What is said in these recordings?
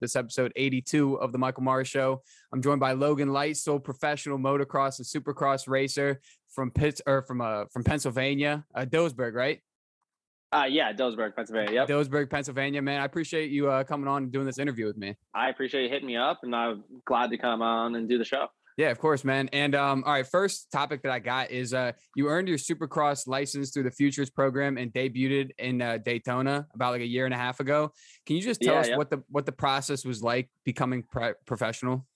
This episode 82 of the Michael Mars Show. I'm joined by Logan Leitzel, professional motocross and supercross racer from Pitts or from uh from Pennsylvania, uh, Dillsburg, right? Uh, yeah, Dillsburg, Pennsylvania. Yep. Dillsburg, Pennsylvania. Man, I appreciate you uh, coming on and doing this interview with me. I appreciate you hitting me up, and I'm glad to come on and do the show. Yeah, of course, man. And um, all right, first topic that I got is uh, you earned your Supercross license through the Futures program and debuted in uh, Daytona about like a year and a half ago. Can you just tell Yeah, us yeah. what the what the process was like becoming pre- professional?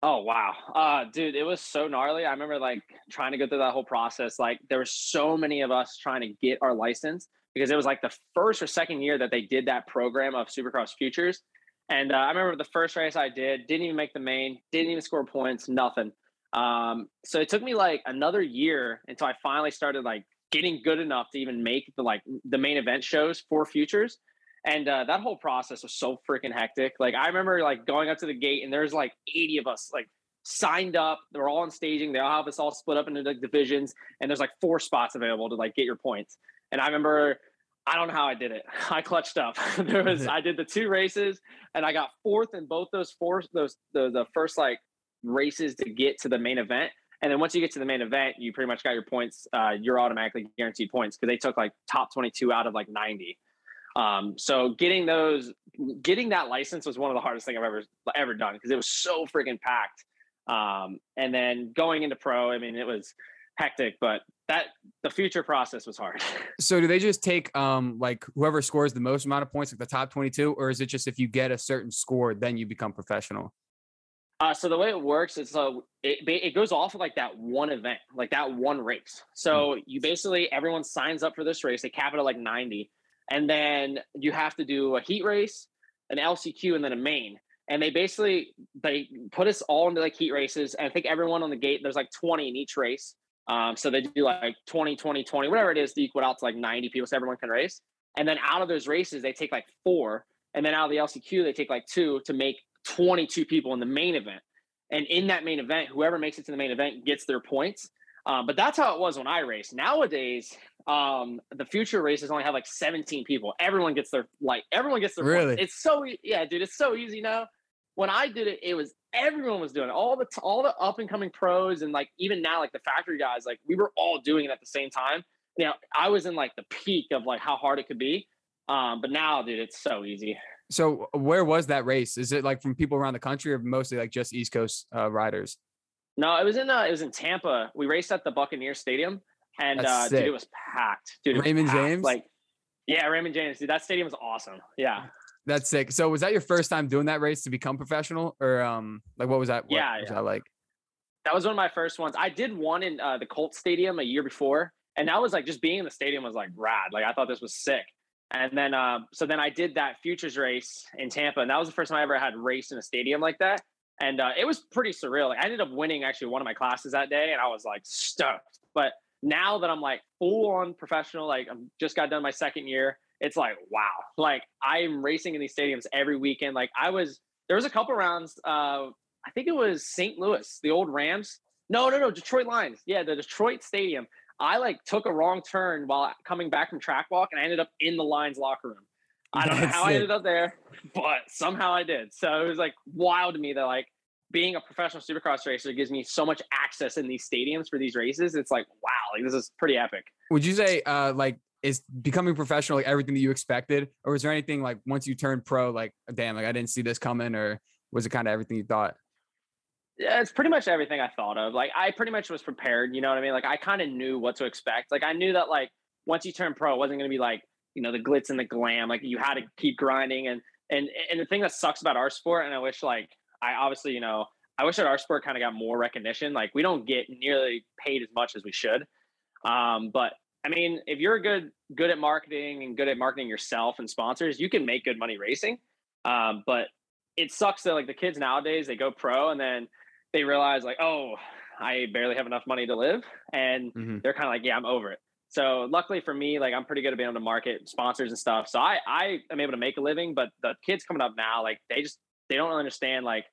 Oh wow, uh, dude, it was so gnarly. I remember like trying to go through that whole process. Like there were so many of us trying to get our license because it was like the first or second year that they did that program of Supercross Futures. And uh, I remember the first race I did, didn't even make the main, didn't even score points, nothing. Um, so it took me like another year until I finally started like getting good enough to even make the like the main event shows for Futures. And uh, that whole process was so freaking hectic. Like I remember like going up to the gate and there's like 80 of us like signed up. They're all on staging. They all have us all split up into like divisions, and there's like four spots available to like get your points. And I remember, I don't know how I did it. I clutched up. there was I did the two races, and I got fourth in both those four those the the first like races to get to the main event. And then once you get to the main event, you pretty much got your points. Uh, you're automatically guaranteed points because they took like top 22 out of like 90. Um, so getting those, getting that license was one of the hardest thing I've ever ever done because it was so freaking packed. Um, and then going into pro, I mean, it was hectic, but that the future process was hard. So do they just take um like whoever scores the most amount of points, like the top 22, or is it just if you get a certain score, then you become professional? Uh, so the way it works is uh, it, it goes off of like that one event, like that one race. So you basically everyone signs up for this race. They cap it at like 90, and then you have to do a heat race, an LCQ, and then a main. And they basically they put us all into like heat races. And I think everyone on the gate there's like 20 in each race. Um, so they do like 20, 20, 20, whatever it is to equal out to like 90 people, so everyone can race. And then out of those races, they take like four, and then out of the LCQ, they take like two to make 22 people in the main event. And in that main event, whoever makes it to the main event gets their points. Um, but that's how it was when I raced. Nowadays, um, the future races only have like 17 people. Everyone gets their like everyone gets their Really? Points. It's so yeah, dude. It's so easy now. When I did it, it was everyone was doing it. All the all the up and coming pros and like even now like the factory guys, like we were all doing it at the same time. Now I was in like the peak of like how hard it could be. Um, but now, dude, it's so easy. So where was that race? Is it like from people around the country or mostly like just East Coast uh, riders? No, it was in uh, it was in Tampa. We raced at the Buccaneer Stadium, and That's uh, dude, it was packed. Dude, Raymond packed. James? like yeah, Raymond James. Dude, that stadium was awesome. Yeah, That's sick. So was that your first time doing that race to become professional, or um, like what was that? What Yeah, was yeah. that like? that was one of my first ones. I did one in uh, the Colt Stadium a year before, and that was like just being in the stadium was like rad. Like I thought this was sick. And then, uh, so then I did that futures race in Tampa, and that was the first time I ever had raced in a stadium like that. And uh, it was pretty surreal. Like I ended up winning actually one of my classes that day, and I was like stoked. But now that I'm like full on professional, like I'm just got done my second year, it's like wow. Like I'm racing in these stadiums every weekend. Like I was, there was a couple rounds. Uh, I think it was St. Louis, the old Rams. No, no, no, Detroit Lions. Yeah, the Detroit Stadium. I like took a wrong turn while coming back from track walk, and I ended up in the Lions locker room. I don't know That's how I ended up there, but somehow I did. So it was like wild to me that like being a professional supercross racer gives me so much access in these stadiums for these races. It's like wow, like this is pretty epic. Would you say uh like is becoming professional like everything that you expected, or was there anything like once you turned pro, like damn, like I didn't see this coming, or was it kind of everything you thought? Yeah, it's pretty much everything I thought of. Like I pretty much was prepared, you know what I mean? Like I kind of knew what to expect. Like I knew that like once you turn pro, it wasn't gonna be like, you know, the glitz and the glam. Like you had to keep grinding and and and the thing that sucks about our sport, and I wish like I obviously, you know, I wish that our sport kind of got more recognition. Like we don't get nearly paid as much as we should. Um, but I mean, if you're good good at marketing and good at marketing yourself and sponsors, you can make good money racing. Um, but it sucks that like the kids nowadays they go pro and then they realize like, oh, I barely have enough money to live, and Mhm. they're kind of like, yeah, I'm over it. So luckily for me, like I'm pretty good at being able to market sponsors and stuff. So I I am able to make a living, but the kids coming up now, like they just they don't understand like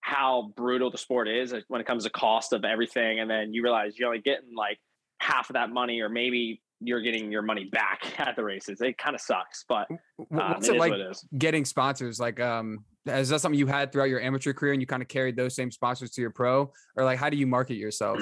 how brutal the sport is when it comes to cost of everything, and then you realize you're only getting like half of that money, or maybe you're getting your money back at the races. It kind of sucks, but um, What's it it is like what it is. getting sponsors? Like, um, is that something you had throughout your amateur career and you kind of carried those same sponsors to your pro or like how do you market yourself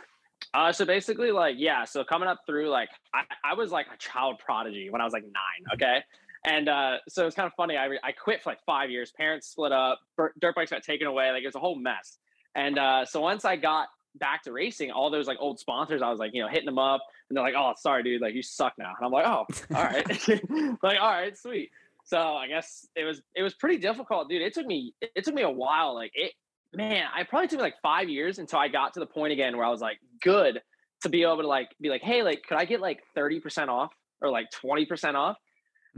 uh so basically like yeah so coming up through like i, I was like a child prodigy when i was like nine okay and uh so it's kind of funny i, re- I quit for like five years parents split up dirt bikes got taken away like it was a whole mess and uh so once i got back to racing all those like old sponsors i was like you know hitting them up and they're like oh sorry dude like you suck now and i'm like oh all right like all right sweet so I guess it was it was pretty difficult, dude. It took me it took me a while. Like it, man, I probably took me like five years until I got to the point again where I was like good to be able to like be like, hey, like could I get like thirty percent off or like twenty percent off?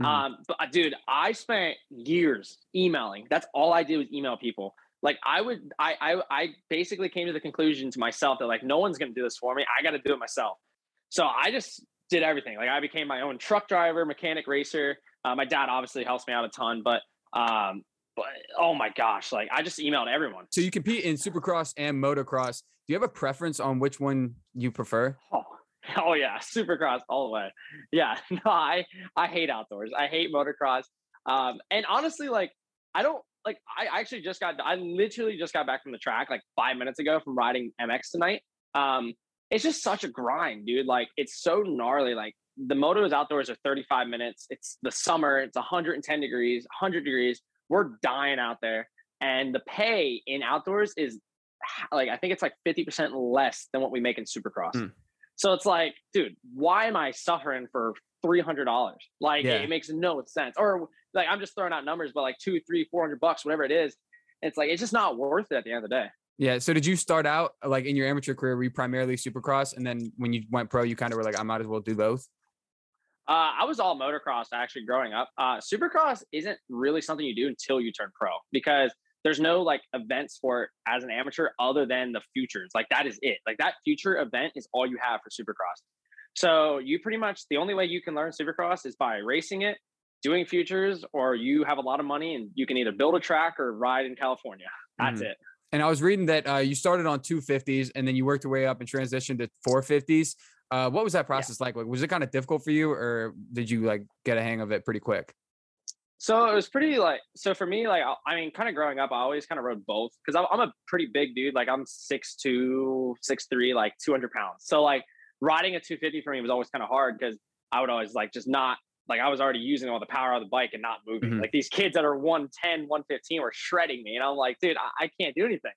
Mm-hmm. Um, but dude, I spent years emailing. That's all I did was email people. Like I would, I, I, I basically came to the conclusion to myself that like no one's gonna do this for me. I got to do it myself. So I just did everything. Like I became my own truck driver, mechanic, racer. Uh, my dad obviously helps me out a ton, but um, but oh my gosh, like I just emailed everyone. So you compete in Supercross and Motocross. Do you have a preference on which one you prefer? Oh, oh yeah, Supercross all the way. Yeah, no, I I hate outdoors. I hate motocross. Um, and honestly, like I don't like. I actually just got. I literally just got back from the track like five minutes ago from riding MX tonight. Um, it's just such a grind, dude. Like it's so gnarly. Like the motos outdoors are 35 minutes. It's the summer. It's 110 degrees, 100 degrees. We're dying out there, and the pay in outdoors is like I think it's like 50% less than what we make in Supercross. Mm. So it's like, dude, why am I suffering for three hundred dollars? Like yeah. it makes no sense. Or like I'm just throwing out numbers, but like two, three, four hundred bucks, whatever it is. It's like it's just not worth it at the end of the day. Yeah. So did you start out like in your amateur career? Were you primarily Supercross, and then when you went pro, you kind of were like, I might as well do both. Uh, I was all motocross actually growing up. Uh, Supercross isn't really something you do until you turn pro because there's no like event sport as an amateur other than the futures. Like that is it. Like that future event is all you have for Supercross. So you pretty much the only way you can learn Supercross is by racing it, doing futures, or you have a lot of money and you can either build a track or ride in California. That's mm. it. And I was reading that uh, you started on 250s and then you worked your way up and transitioned to 450s. Uh, what was that process yeah. like? like? Was it kind of difficult for you, or did you like get a hang of it pretty quick? So it was pretty like so for me like I mean kind of growing up I always kind of rode both because I'm, I'm a pretty big dude like I'm six two six three like 200 pounds so like riding a 250 for me was always kind of hard because I would always like just not like I was already using all the power of the bike and not moving mm-hmm. like these kids that are 110 115 were shredding me and I'm like dude I, I can't do anything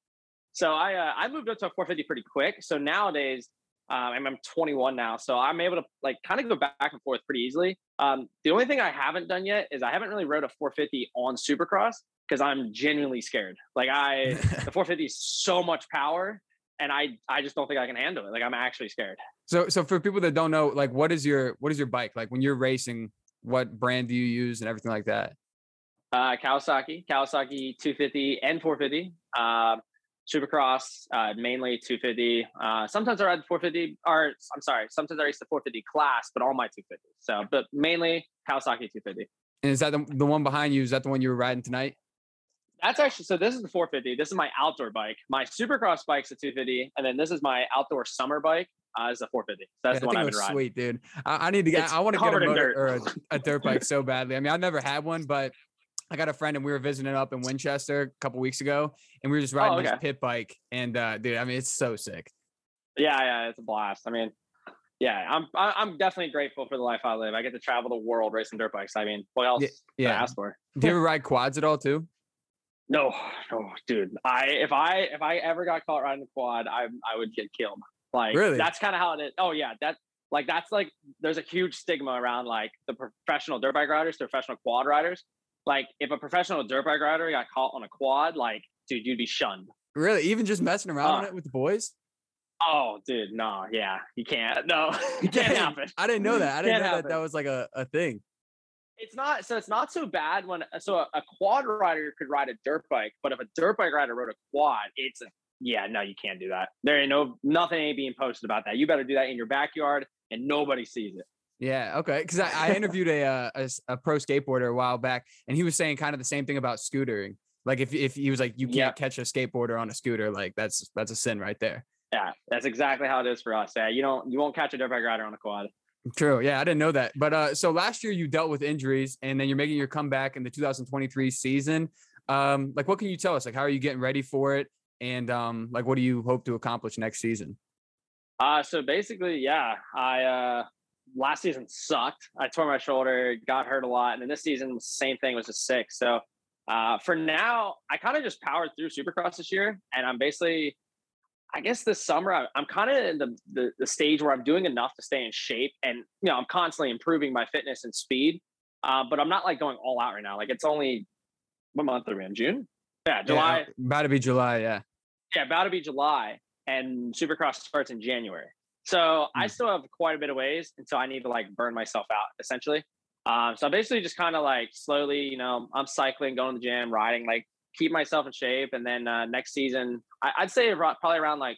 so I uh, I moved up to a 450 pretty quick so nowadays um, I'm 21 now, so I'm able to like kind of go back and forth pretty easily. Um, the only thing I haven't done yet is I haven't really rode a 450 on Supercross because I'm genuinely scared. Like I, the 450 is so much power, and I I just don't think I can handle it. Like I'm actually scared. So so for people that don't know, like what is your what is your bike like when you're racing? What brand do you use and everything like that? Uh, Kawasaki, Kawasaki 250 and 450. Uh, Supercross, uh, mainly 250. Uh, sometimes I ride the 450, or I'm sorry, sometimes I race the 450 class, but all my 250. So, but mainly Kawasaki 250. And is that the, the one behind you? Is that the one you were riding tonight? That's actually so. This is the 450. This is my outdoor bike. My Supercross bike's a 250, and then this is my outdoor summer bike. Uh, is a 450. So that's yeah, the one I've been riding. Sweet, dude. I, I need to get. It's I want to get a motor or a, a dirt bike so badly. I mean, I've never had one, but I got a friend and we were visiting up in Winchester a couple weeks ago, and we were just riding oh, okay. his pit bike. And uh, dude, I mean, it's so sick. Yeah, yeah, it's a blast. I mean, yeah, I'm I'm definitely grateful for the life I live. I get to travel the world racing dirt bikes. I mean, what else? Yeah, yeah. I ask for? Do you ever ride quads at all too? No, no, dude. I if I if I ever got caught riding a quad, I I would get killed. Like really? that's kind of how it is. Oh yeah, that like that's like there's a huge stigma around like the professional dirt bike riders, the professional quad riders like if a professional dirt bike rider got caught on a quad, like dude, you'd be shunned. Really? Even just messing around uh, on it with the boys? Oh, dude, no, yeah, you can't. No, it can't happen. I didn't know that. I didn't know happen. that that was like a, a thing. It's not so. It's not so bad when so a, a, quad rider could ride a dirt bike, but if a dirt bike rider rode a quad, it's a yeah, no, you can't do that. There ain't no nothing ain't being posted about that. You better do that in your backyard and nobody sees it. Yeah. Okay. Because I, I, interviewed a, uh, a, a pro skateboarder a while back, and he was saying kind of the same thing about scootering. Like if if he was like, you can't yeah. catch a skateboarder on a scooter, like that's that's a sin right there. Yeah, that's exactly how it is for us. Yeah, you don't you won't catch a dirt bike rider on a quad. True. Yeah, I didn't know that. But uh, so last year you dealt with injuries, and then you're making your comeback in the 2023 season. Um, like, what can you tell us? Like, how are you getting ready for it? And um, like, what do you hope to accomplish next season? Uh, so basically, yeah, I uh, last season sucked. I tore my shoulder, got hurt a lot, and then this season, same thing, was just sick. So uh, for now, I kind of just powered through Supercross this year, and I'm basically, I guess this summer I, am kind of in the, the, the stage where I'm doing enough to stay in shape, and you know I'm constantly improving my fitness and speed. Uh, but I'm not like going all out right now. Like it's only what month are we in? June? Yeah, July. Yeah, about to be July. Yeah. Yeah, about to be July, and Supercross starts in January. So mm. I still have quite a bit of ways until I need to like burn myself out, essentially. Um, so I'm basically just kind of like slowly, you know, I'm cycling, going to the gym, riding, like keep myself in shape. And then uh, next season, I, would say probably around like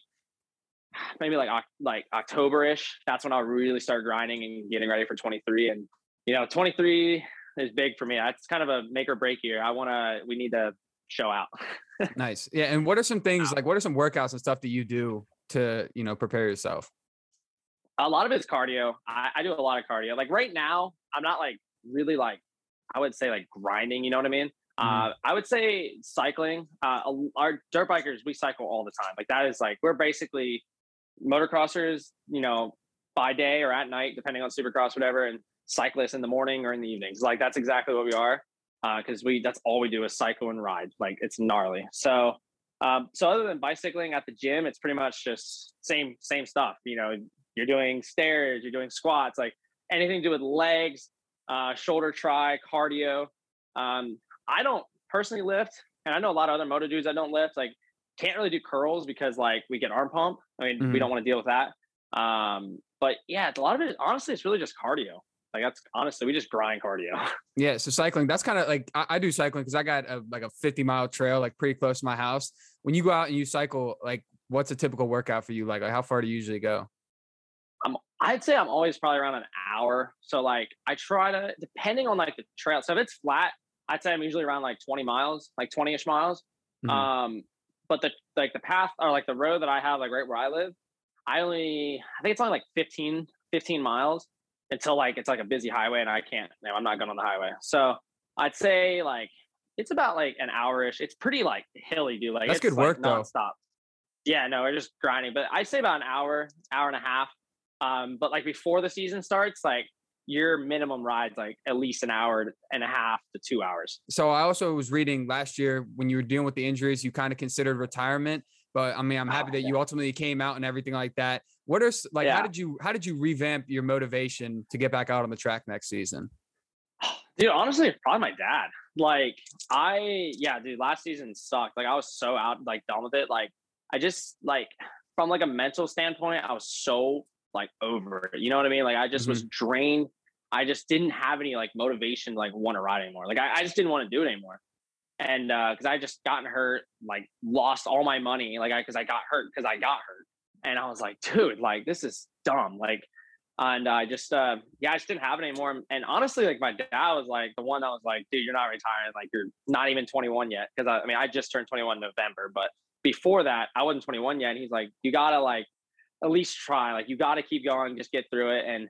maybe like like October ish. That's when I'll really start grinding and getting ready for 23. And you know, 23 is big for me. It's kind of a make or break year. I want to. We need to show out. nice. Yeah. And what are some things like? What are some workouts and stuff that you do to you know prepare yourself? A lot of it's cardio. I, I do a lot of cardio. Like right now, I'm not like really like I would say like grinding. You know what I mean? Mm-hmm. Uh, I would say cycling. Uh, our dirt bikers, we cycle all the time. Like that is like we're basically motocrossers. You know, by day or at night, depending on Supercross, whatever, and cyclists in the morning or in the evenings. Like that's exactly what we are. Because uh, we that's all we do is cycle and ride. Like it's gnarly. So um, so other than bicycling at the gym, it's pretty much just same same stuff. You know, you're doing stairs, you're doing squats, like anything to do with legs, uh, shoulder try, cardio. Um, I don't personally lift, and I know a lot of other moto dudes that don't lift. Like, can't really do curls because like we get arm pump. I mean, mm-hmm. we don't want to deal with that. Um, but yeah, a lot of it, honestly, it's really just cardio. Like that's honestly, we just grind cardio. Yeah. So cycling, that's kind of like I, I, do cycling because I got a, like a 50 mile trail, like pretty close to my house. When you go out and you cycle, like what's a typical workout for you? Like, like how far do you usually go? I'm I'd say I'm always probably around an hour. So like I try to depending on like the trail. So if it's flat, I'd say I'm usually around like 20 miles, like 20-ish miles. Mm-hmm. Um, but the like the path or like the road that I have, like right where I live, I only I think it's only like 15, 15 miles until like it's like a busy highway and I can't, you know, I'm not going on the highway. So I'd say like it's about like an hour-ish. It's pretty like hilly, dude. Like that's good work like, nonstop. though. Yeah, no, we're just grinding. But I'd say about an hour, hour and a half. Um, but like before the season starts, like your minimum rides like at least an hour and a half to two hours. So I also was reading last year when you were dealing with the injuries, you kind of considered retirement. But I mean, I'm oh, happy oh, that yeah. you ultimately came out and everything like that. What are like yeah. how did you how did you revamp your motivation to get back out on the track next season? Dude, honestly, probably my dad. Like I yeah, dude, last season sucked. Like I was so out like done with it. Like I just like from like a mental standpoint, I was so like over it. You know what I mean? Like I just mm-hmm. was drained. I just didn't have any like motivation to like want to ride anymore. Like I, I just didn't want to do it anymore. And uh because I just gotten hurt, like lost all my money, like I because I got hurt because I got hurt. And I was like, dude, like this is dumb. Like and I just uh yeah, I just didn't have it anymore. And honestly, like my dad was like the one that was like, dude, you're not retiring, like you're not even 21 yet. Cause I, I mean I just turned 21 November, but before that, I wasn't 21 yet. And he's like, you gotta like at least try. Like you got to keep going, just get through it. And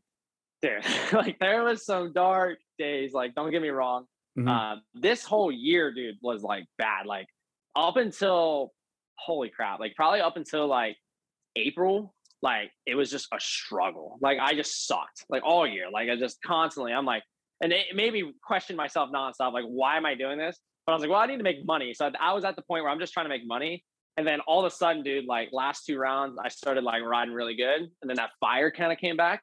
dude, like there was some dark days. Like don't get me wrong. Mm-hmm. Uh, this whole year, dude, was like bad. Like up until holy crap, like probably up until like April, like it was just a struggle. Like I just sucked like all year. Like I just constantly, I'm like, and it made me question myself nonstop. Like, why am I doing this? But I was like, well, I need to make money. So I was at the point where I'm just trying to make money. And then all of a sudden, dude, like last two rounds, I started like riding really good. And then that fire kind of came back.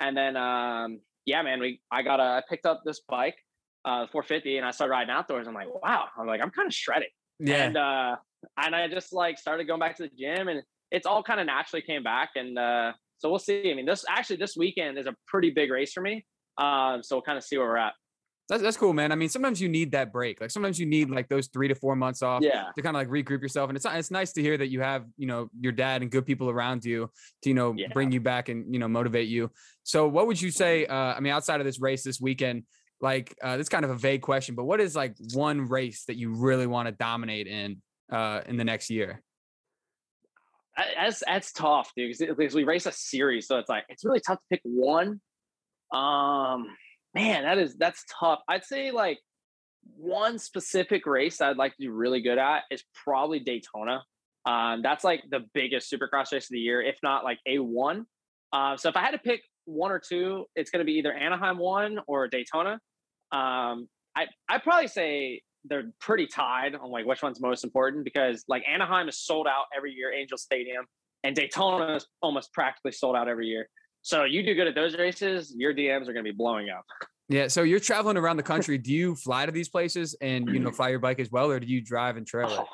And then um, yeah, man, we I got a I picked up this bike, uh 450, and I started riding outdoors. I'm like, wow, I'm like, I'm kind of shredded. Yeah. And uh and I just like started going back to the gym and it's all kind of naturally came back. And uh so we'll see. I mean, this actually this weekend is a pretty big race for me. Um, so we'll kind of see where we're at. That's that's cool, man. I mean, sometimes you need that break. Like sometimes you need like those three to four months off yeah. to kind of like regroup yourself. And it's it's nice to hear that you have, you know, your dad and good people around you to, you know, yeah. bring you back and, you know, motivate you. So what would you say? Uh, I mean, outside of this race this weekend, like uh, this kind of a vague question, but what is like one race that you really want to dominate in uh in the next year? That's that's tough, dude. Because we race a series, so it's like it's really tough to pick one. Um man, that is that's tough. I'd say like one specific race I'd like to be really good at is probably Daytona. Um, that's like the biggest supercross race of the year, if not like a one. Uh, so if I had to pick one or two, it's going to be either Anaheim one or Daytona. Um, I I probably say they're pretty tied on like which one's most important because like Anaheim is sold out every year, Angel Stadium, and Daytona is almost practically sold out every year. So you do good at those races, your DMs are going to be blowing up. Yeah. So you're traveling around the country. Do you fly to these places and you know fly your bike as well, or do you drive and trail? Oh,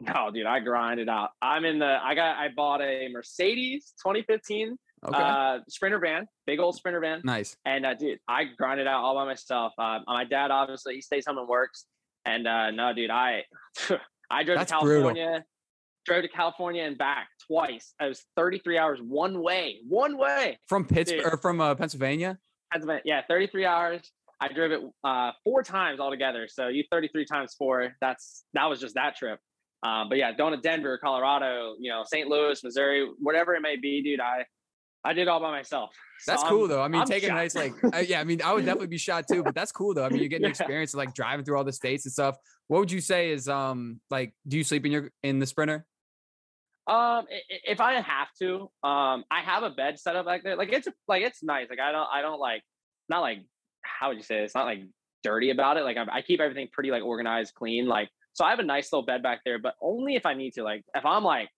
no, dude, I grind it out. I'm in the. I got. I bought a Mercedes 2015 okay. uh, Sprinter van, big old Sprinter van. Nice. And uh, dude, I grind it out all by myself. Uh, my dad, obviously, he stays home and works. And uh, no, dude, I I drove That's to California. Brutal. Drove to California and back twice. I was 33 hours one way, one way from Pittsburgh or from uh, Pennsylvania. Pennsylvania, yeah, 33 hours. I drove it uh, four times altogether. So you 33 times four. That's that was just that trip. Um, but yeah, going to Denver, Colorado, you know, St. Louis, Missouri, whatever it may be, dude. I I did all by myself. So that's cool I'm, though. I mean, I'm taking a nice like, uh, yeah. I mean, I would definitely be shot too, but that's cool though. I mean, you're getting yeah. experience of like driving through all the states and stuff. What would you say is um like? Do you sleep in your in the Sprinter? Um, if I have to, um, I have a bed set up back there. Like it's like it's nice. Like I don't, I don't like, not like how would you say? It? It's not like dirty about it. Like I, I keep everything pretty like organized, clean. Like so, I have a nice little bed back there, but only if I need to. Like if I'm like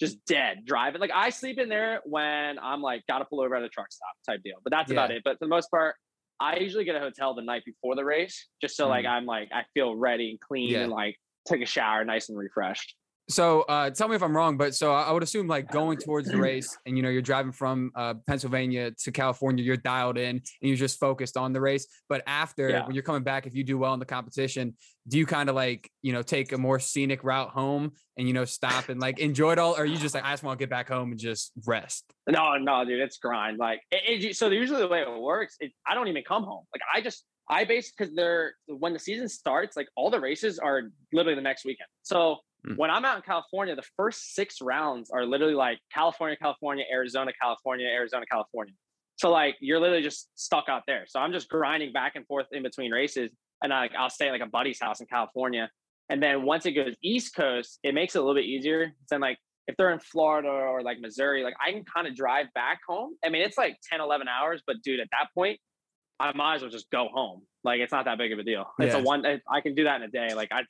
just dead driving, like I sleep in there when I'm like got to pull over at a truck stop type deal. But that's yeah. about it. But for the most part, I usually get a hotel the night before the race, just so mm. like I'm like I feel ready and clean yeah. and like take a shower, nice and refreshed. So uh, tell me if I'm wrong, but so I would assume like going towards the race and you know you're driving from uh, Pennsylvania to California, you're dialed in and you're just focused on the race. But after yeah. when you're coming back, if you do well in the competition, do you kind of like you know take a more scenic route home and you know stop and like enjoy it all, or you just like I just want to get back home and just rest? No, no, dude, it's grind. Like it, it, so usually the way it works, it, I don't even come home. Like I just I base because they're when the season starts, like all the races are literally the next weekend. So Mm. When I'm out in California, the first six rounds are literally like California, California, Arizona, California, Arizona, California. So like you're literally just stuck out there. So I'm just grinding back and forth in between races, and I, I'll stay at like a buddy's house in California. And then once it goes East Coast, it makes it a little bit easier. Then like if they're in Florida or like Missouri, like I can kind of drive back home. I mean, it's like 10, 11 hours, but dude, at that point, I might as well just go home. Like it's not that big of a deal. It's a one, I can do that in a day. Like I,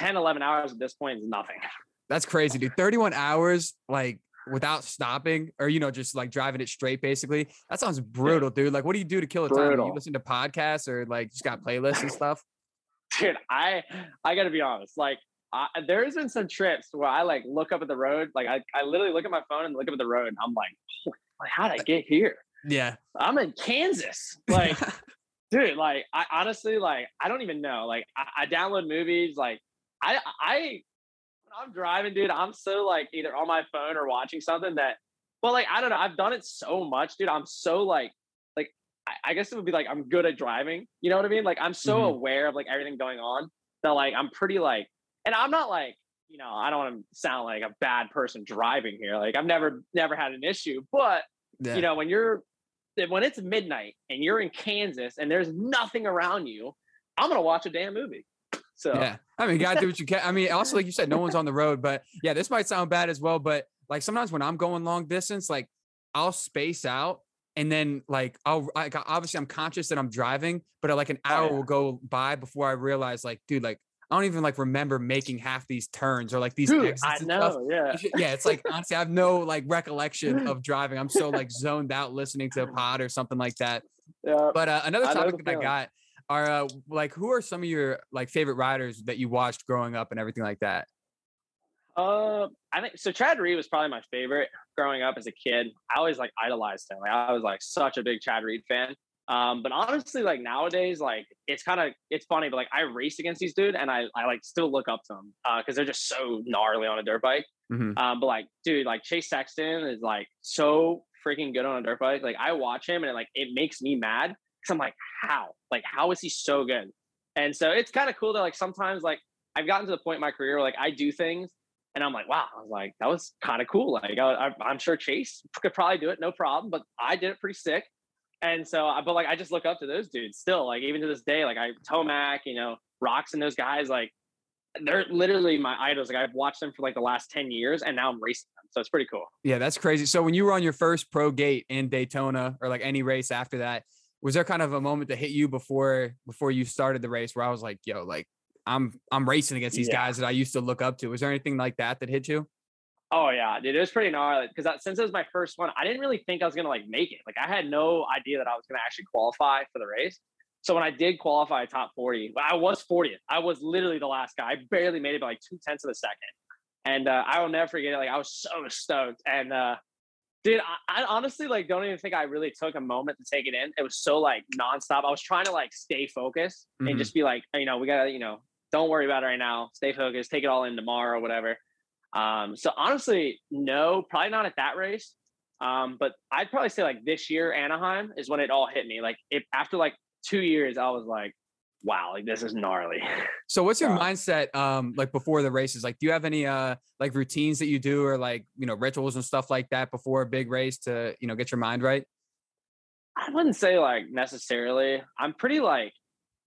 10, 11 hours at this point is nothing. That's crazy, dude. 31 hours, like without stopping or, you know, just like driving it straight, basically. That sounds brutal, yeah. dude. Like, what do you do to kill the time? Do you listen to podcasts or like just got playlists and stuff? Dude, I, I gotta be honest. Like, I, there's been some trips where I like look up at the road. Like, I, I literally look at my phone and look up at the road. And I'm like, how did I get here? Yeah. I'm in Kansas. Like, dude, like, I honestly, like, I don't even know. Like, I, I download movies. Like, I I when I'm driving, dude, I'm so like either on my phone or watching something that well, like I don't know, I've done it so much, dude. I'm so like like I, I guess it would be like I'm good at driving. You know what I mean? Like I'm so mm-hmm. aware of like everything going on that like I'm pretty like and I'm not like you know, I don't want to sound like a bad person driving here. Like I've never never had an issue, but yeah. you know, when you're when it's midnight and you're in Kansas and there's nothing around you, I'm gonna watch a damn movie. So yeah, I mean, you gotta do what you can. I mean, also like you said, no one's on the road, but yeah, this might sound bad as well. But like sometimes when I'm going long distance, like I'll space out and then like I'll like obviously I'm conscious that I'm driving, but uh, like an oh, hour oh, yeah. will go by before I realize like, dude, like I don't even like remember making half these turns or like these Dude, I know, yeah. Yeah, it's like honestly, I have no like recollection of driving. I'm so like zoned out listening to a pod or something like that. Yeah. But uh, another topic that I got are uh, like who are some of your like favorite riders that you watched growing up and everything like that? Uh, I think so. Chad Reed was probably my favorite growing up as a kid. I always like idolized him. Like I was like such a big Chad Reed fan. Um, but honestly, like nowadays, like it's kind of it's funny, but like I race against these dude, and I I like still look up to them because uh, they're just so gnarly on a dirt bike. Mm-hmm. Um, but like, dude, like Chase Sexton is like so freaking good on a dirt bike. Like I watch him, and it, like it makes me mad because I'm like, how? Like, how is he so good? And so it's kind of cool that like sometimes like I've gotten to the point in my career where like I do things and I'm like, wow, I was like, that was kind of cool. Like I, am sure Chase could probably do it, no problem, but I did it pretty sick. And so, I but like I just look up to those dudes still, like even to this day, like I Tomac, you know, Rocks and those guys, like they're literally my idols. Like I've watched them for like the last 10 years and now I'm racing them. So it's pretty cool. Yeah, that's crazy. So when you were on your first pro gate in Daytona or like any race after that, was there kind of a moment that hit you before before you started the race where I was like, yo, like I'm I'm racing against these yeah. guys that I used to look up to. Was there anything like that that hit you? Oh yeah, dude, it was pretty gnarly because since it was my first one, I didn't really think I was gonna like make it. Like I had no idea that I was gonna actually qualify for the race. So when I did qualify top 40, I was 40th. I was literally the last guy. I barely made it by like two tenths of a second. And uh, I will never forget it. Like I was so stoked. And uh, dude, I, I, honestly like don't even think I really took a moment to take it in. It was so like nonstop. I was trying to like stay focused mm-hmm. and just be like, you know, we gotta, you know, don't worry about it right now. Stay focused. Take it all in tomorrow or whatever. Um, so honestly, no, probably not at that race. Um, but I'd probably say like this year Anaheim is when it all hit me. Like if after like two years, I was like, wow, like this is gnarly. So what's your mindset um like before the races? Like do you have any uh like routines that you do or like, you know, rituals and stuff like that before a big race to, you know, get your mind right? I wouldn't say like necessarily. I'm pretty like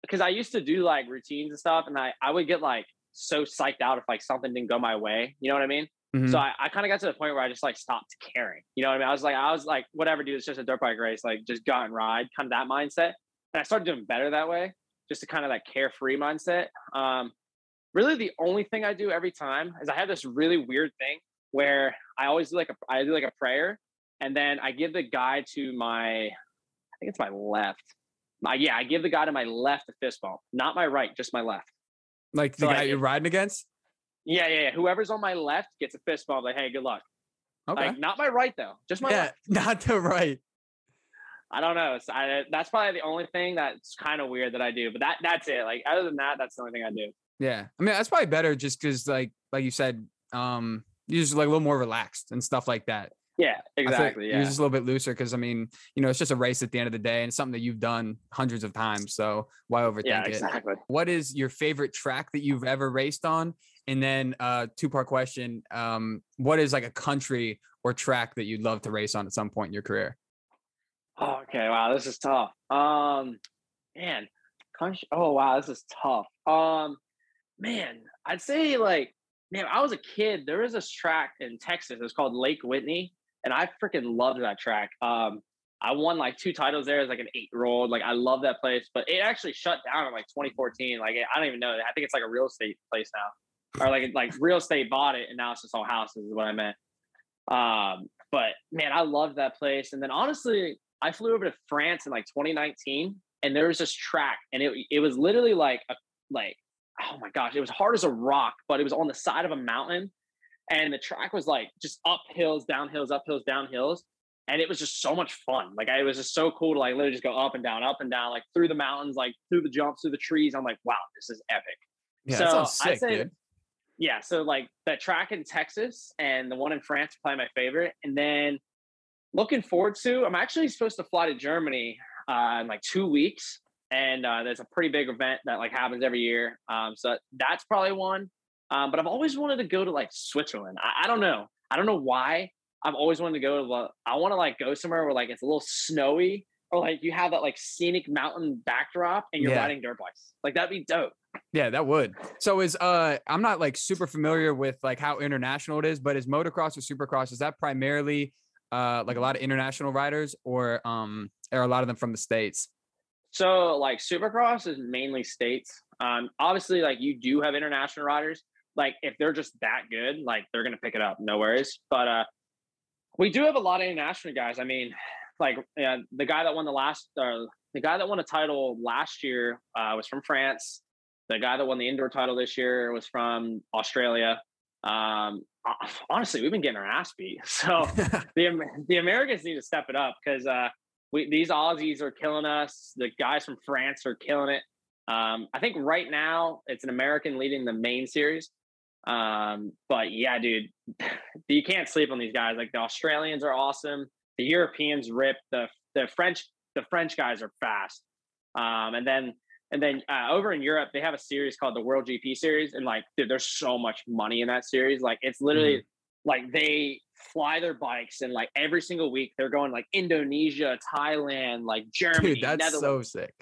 because I used to do like routines and stuff and I I would get like so psyched out if like something didn't go my way. You know what I mean? Mm-hmm. So I, I kind of got to the point where I just like stopped caring. You know what I mean? I was like, I was like, whatever, dude, it's just a dirt bike race. Like just go and ride, kind of that mindset. And I started doing better that way, just to kind of that carefree mindset. Um, really, the only thing I do every time is I have this really weird thing where I always do like a I do like a prayer, and then I give the guy to my, I think it's my left. My, yeah, I give the guy to my left a fist bump, not my right, just my left. Like the so guy you're riding against? Yeah, yeah, yeah. Whoever's on my left gets a fist bump. Like, hey, good luck. Okay. Like, not my right though, just my yeah, left. not the right. I don't know. So I, that's probably the only thing that's kind of weird that I do. But that that's it. Like other than that, that's the only thing I do. Yeah, I mean that's probably better just because like like you said, um, you're just like a little more relaxed and stuff like that. Yeah, exactly. Yeah, you're just a little bit looser because I mean, you know, it's just a race at the end of the day, and it's something that you've done hundreds of times. So why overthink it? yeah, exactly. it? What is your favorite track that you've ever raced on? And then, uh, two part question: um, What is like a country or track that you'd love to race on at some point in your career? Oh, okay, wow, this is tough. Um, man, oh wow, this is tough. Um, man, I'd say like, man, I was a kid. There was this track in Texas. It's called Lake Whitney, and I freaking loved that track. Um, I won like two titles there as like an eight year old. Like I love that place, but it actually shut down in like 2014. Like I don't even know. I think it's like a real estate place now, or like like real estate bought it and now it's just all houses. Is what I meant. Um, but man, I loved that place. And then honestly, I flew over to France in like 2019 and there was this track and it, it was literally like a, like, oh my gosh, it was hard as a rock, but it was on the side of a mountain. And the track was like just up hills, down hills, up hills, down hills. And it was just so much fun. Like I, it was just so cool to like literally just go up and down, up and down, like through the mountains, like through the jumps, through the trees. I'm like, wow, this is epic. Yeah, so sick, I'd say, dude. yeah. So like that track in Texas and the one in France, probably my favorite. And then looking forward to. I'm actually supposed to fly to Germany uh, in like two weeks, and uh, there's a pretty big event that like happens every year. Um, so that's probably one. Um, but I've always wanted to go to like Switzerland. I, I, don't know. I don't know why. I've always wanted to go to. I want to like go somewhere where like it's a little snowy or like you have that like scenic mountain backdrop and you're yeah. riding dirt bikes. Like that'd be dope. Yeah, that would. So is uh I'm not like super familiar with like how international it is, but is motocross or supercross is that primarily uh, like a lot of international riders, or um, are a lot of them from the states? So like Supercross is mainly states. Um, obviously, like you do have international riders. Like if they're just that good, like they're gonna pick it up, no worries. But uh, we do have a lot of international guys. I mean, like uh, the guy that won the last, uh, the guy that won a title last year uh, was from France. The guy that won the indoor title this year was from Australia. Um, honestly, we've been getting our ass beat. So the the Americans need to step it up because uh, we these Aussies are killing us. The guys from France are killing it. Um, I think right now it's an American leading the main series. Um, but yeah, dude, you can't sleep on these guys. Like the Australians are awesome. The Europeans rip. The the French the French guys are fast. Um, and then and then uh, over in Europe, they have a series called the World GP Series, and like, dude, there's so much money in that series. Like, it's literally mm-hmm. like they fly their bikes, and like every single week they're going like Indonesia, Thailand, like Germany. Dude, that's so sick.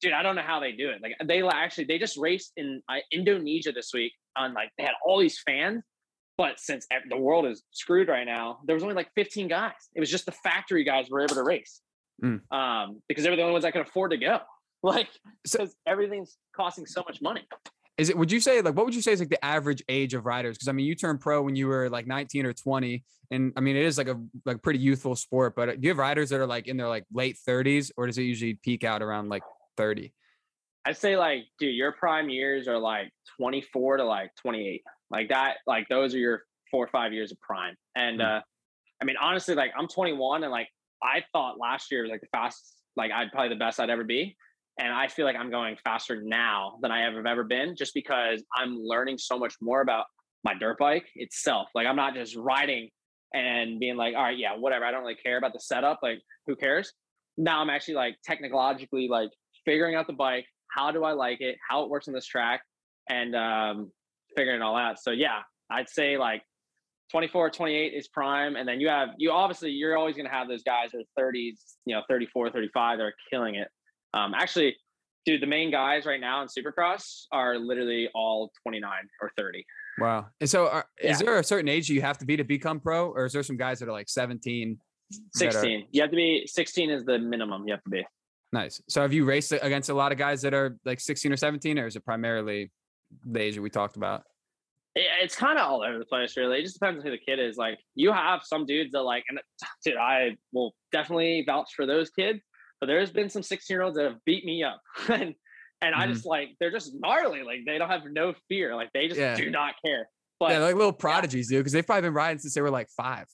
dude, I don't know how they do it. Like they actually they just raced in uh, Indonesia this week on like they had all these fans, but since the world is screwed right now, there was only like 15 guys. It was just the factory guys were able to race mm. um, because they were the only ones that could afford to go. Like because everything's costing so much money. Is it? Would you say like what would you say is like the average age of riders? Because I mean, you turned pro when you were like 19 or 20, and I mean it is like a like pretty youthful sport. But do you have riders that are like in their like late 30s, or does it usually peak out around like 30? I'd say like, dude, your prime years are like 24 to like 28. Like that, like those are your four or five years of prime. And mm-hmm. uh I mean, honestly, like I'm 21 and like I thought last year was like the fast, like I'd probably the best I'd ever be. And I feel like I'm going faster now than I ever have ever been just because I'm learning so much more about my dirt bike itself. Like I'm not just riding and being like, all right, yeah, whatever. I don't really care about the setup. Like, who cares? Now I'm actually like technologically like figuring out the bike. How do I like it? How it works on this track, and um, figuring it all out. So yeah, I'd say like 24, 28 is prime. And then you have, you obviously, you're always going to have those guys in 30s, you know, 34, 35, they're killing it. Um, actually, dude, the main guys right now in Supercross are literally all 29 or 30. Wow. And so, are, yeah. is there a certain age you have to be to become pro, or is there some guys that are like 17? 16. Are... You have to be 16 is the minimum you have to be. Nice. So, have you raced against a lot of guys that are like 16 or 17, or is it primarily the age that we talked about? It's kind of all over the place, really. It just depends on who the kid is. Like, you have some dudes that like, and dude, I will definitely vouch for those kids but there's been some 16 year olds that have beat me up. and and mm-hmm. I just like they're just gnarly. Like they don't have no fear. Like they just yeah. do not care. But yeah, like little prodigies, yeah. dude, because they've probably been riding since they were like five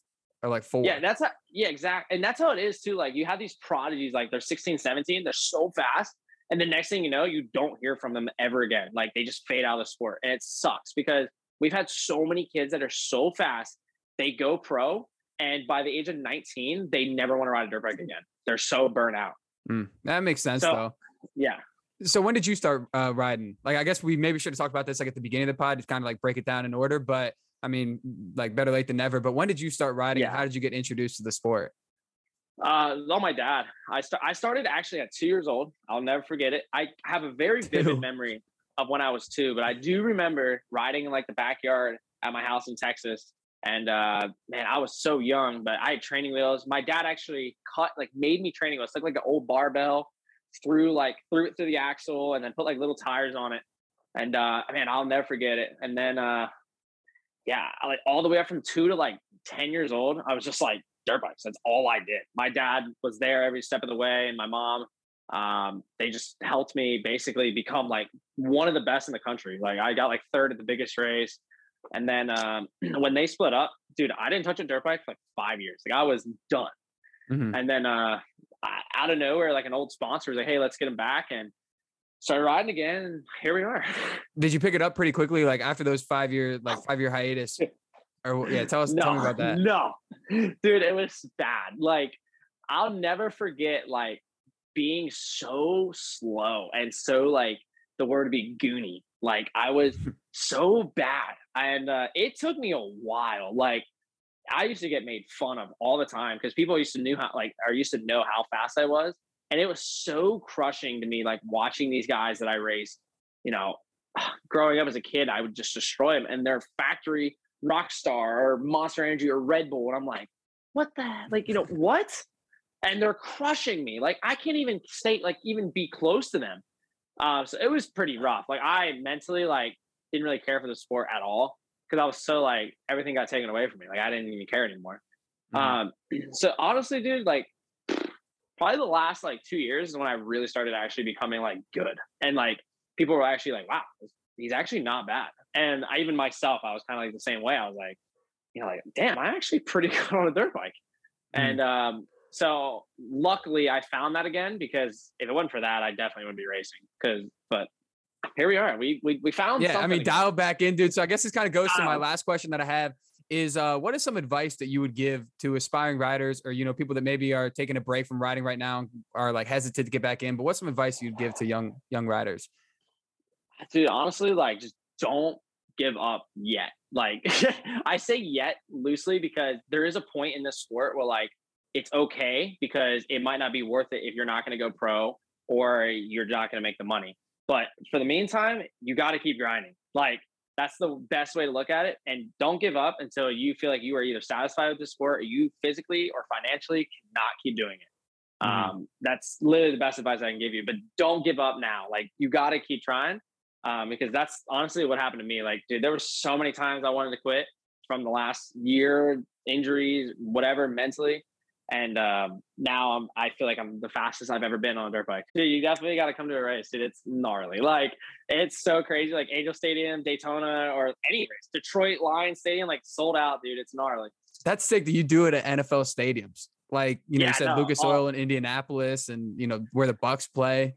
or like four. Yeah, that's how yeah, exactly. And that's how it is too. Like you have these prodigies, like they're 16, 17, they're so fast. And the next thing you know, you don't hear from them ever again. Like they just fade out of the sport. And it sucks because we've had so many kids that are so fast, they go pro, and by the age of 19, they never want to ride a dirt bike again. They're so burnt out. Mm, that makes sense so, though. Yeah. So when did you start uh, riding? Like, I guess we maybe should have talked about this like at the beginning of the pod, just kind of like break it down in order. But I mean, like better late than never. But when did you start riding? Yeah. How did you get introduced to the sport? Uh, on my dad. I st- I started actually at two years old. I'll never forget it. I have a very vivid memory of when I was two, but I do remember riding in like the backyard at my house in Texas and uh, man, I was so young, but I had training wheels. My dad actually cut, like, made me training wheels, like like an old barbell, threw like threw it through the axle, and then put like little tires on it. And uh, man, I'll never forget it. And then, uh, yeah, like all the way up from two to like ten years old, I was just like dirt bikes. That's all I did. My dad was there every step of the way, and my mom. Um, they just helped me basically become like one of the best in the country. Like I got like third at the biggest race. And then um, when they split up, dude, I didn't touch a dirt bike for like five years. Like I was done. Mm-hmm. And then uh, out of nowhere, like an old sponsor was like, "Hey, let's get him back," and started riding again. And here we are. Did you pick it up pretty quickly, like after those five year, like five year hiatus? Or yeah, tell us, no, tell me about that. No, dude, it was bad. Like I'll never forget, like being so slow and so like the word to be goony. Like I was so bad and uh, it took me a while. Like I used to get made fun of all the time because people used to knew how like or used to know how fast I was, and it was so crushing to me. Like watching these guys that I raced, you know, growing up as a kid, I would just destroy them, and they're factory Rockstar or Monster Energy or Red Bull, and I'm like, what the like, you know, what? And they're crushing me. Like I can't even stay like even be close to them. Uh, so it was pretty rough. Like I mentally like didn't really care for the sport at all because I was so like everything got taken away from me. Like I didn't even care anymore. Mm-hmm. Um, so honestly, dude, like probably the last like two years is when I really started actually becoming like good, and like people were actually like, "Wow, he's actually not bad." And I even myself, I was kind of like the same way. I was like, you know, like, damn, I'm actually pretty good on a dirt bike. Mm-hmm. And um, so luckily, I found that again because if it wasn't for that, I definitely wouldn't be racing. Because, but here we are. We we, we found. Yeah, I mean, again. dial back in, dude. So I guess this kind of goes to my last question that I have is uh, what is some advice that you would give to aspiring riders or you know people that maybe are taking a break from riding right now are like hesitant to get back in but what's some advice you'd give to young young riders dude honestly like just don't give up yet like i say yet loosely because there is a point in this sport where like it's okay because it might not be worth it if you're not going to go pro or you're not going to make the money. But for the meantime, you got to keep grinding. Like that's the best way to look at it. And don't give up until you feel like you are either satisfied with the sport or you physically or financially cannot keep doing it. Mm-hmm. Um, that's literally the best advice I can give you. But don't give up now. Like you got to keep trying um, because that's honestly what happened to me. Like, dude, there were so many times I wanted to quit from the last year, injuries, whatever, mentally. And um, now I'm, I feel like I'm the fastest I've ever been on a dirt bike. Dude, you definitely got to come to a race, dude. It's gnarly. Like, it's so crazy. Like Angel Stadium, Daytona, or any race, Detroit Lions Stadium, like sold out, dude. It's gnarly. That's sick that you do it at NFL stadiums. Like, you know, yeah, you said no, Lucas all, Oil in Indianapolis and, you know, where the Bucs play.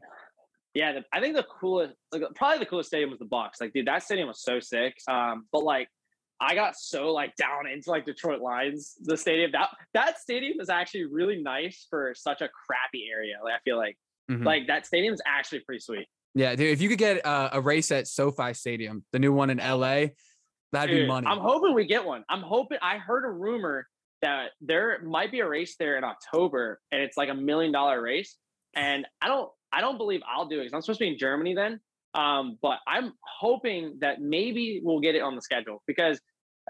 Yeah, the, I think the coolest, like, probably the coolest stadium was the Bucs. Like, dude, that stadium was so sick. Um, but like, I got so like down into like Detroit Lions, the stadium. That that stadium is actually really nice for such a crappy area. Like I feel like mm-hmm. like that stadium is actually pretty sweet. Yeah, dude. If you could get uh, a race at SoFi Stadium, the new one in LA, that'd dude, be money. I'm hoping we get one. I'm hoping. I heard a rumor that there might be a race there in October, and it's like a million dollar race. And I don't, I don't believe I'll do it because I'm supposed to be in Germany then. Um, but I'm hoping that maybe we'll get it on the schedule because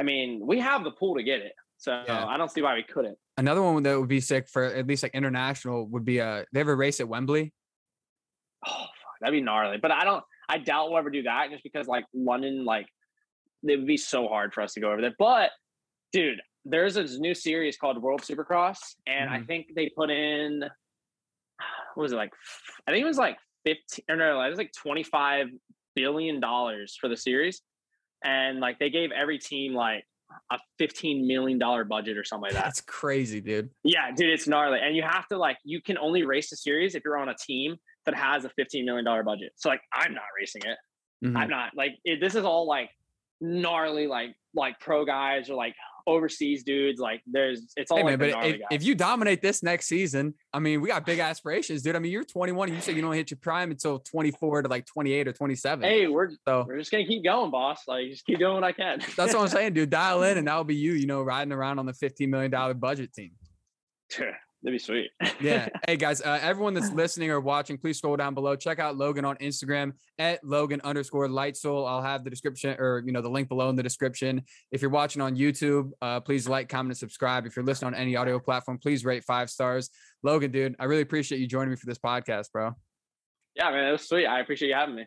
I mean, we have the pool to get it. So yeah. I don't see why we couldn't. Another one that would be sick for at least like international would be uh they have a race at Wembley. Oh fuck, that'd be gnarly. But I don't I doubt we'll ever do that just because like London, like it would be so hard for us to go over there. But dude, there's a new series called World Supercross, and mm-hmm. I think they put in what was it like I think it was like 15 or no, it was like 25 billion dollars for the series and like they gave every team like a fifteen million dollar budget or something like that. That's crazy, dude. Yeah, dude, it's gnarly. And you have to like you can only race the series if you're on a team that has a fifteen million dollar budget. So like I'm not racing it. Mm-hmm. I'm not like it, this is all like gnarly like like pro guys or like overseas dudes. Like there's it's all hey, like man, but if, if, you dominate this next season, I mean, we got big aspirations, dude. I mean, you're 21 and you said you don't hit your prime until 24 to like 28 or 27. Hey, we're so we're just gonna keep going, boss. Like just keep doing what I can. that's what I'm saying, dude. Dial in and that'll be you, you know, riding around on the 15 million dollar budget team. That'd be sweet. yeah. Hey guys, uh, everyone that's listening or watching, please scroll down below. Check out Logan on Instagram at Logan underscore Leitzel. I'll have the description or you know the link below in the description. If you're watching on YouTube, uh, please like, comment, and subscribe. If you're listening on any audio platform, please rate five stars. Logan, dude, I really appreciate you joining me for this podcast, bro. Yeah, man, it was sweet. I appreciate you having me.